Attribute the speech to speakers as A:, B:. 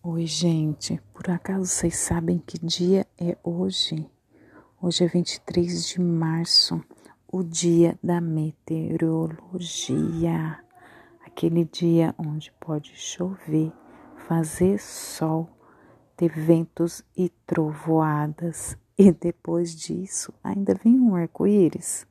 A: Oi, gente. Por acaso vocês sabem que dia é hoje? Hoje é 23 de março, o dia da meteorologia. Aquele dia onde pode chover, fazer sol, ter ventos e trovoadas. E depois disso, ainda vem um arco-íris.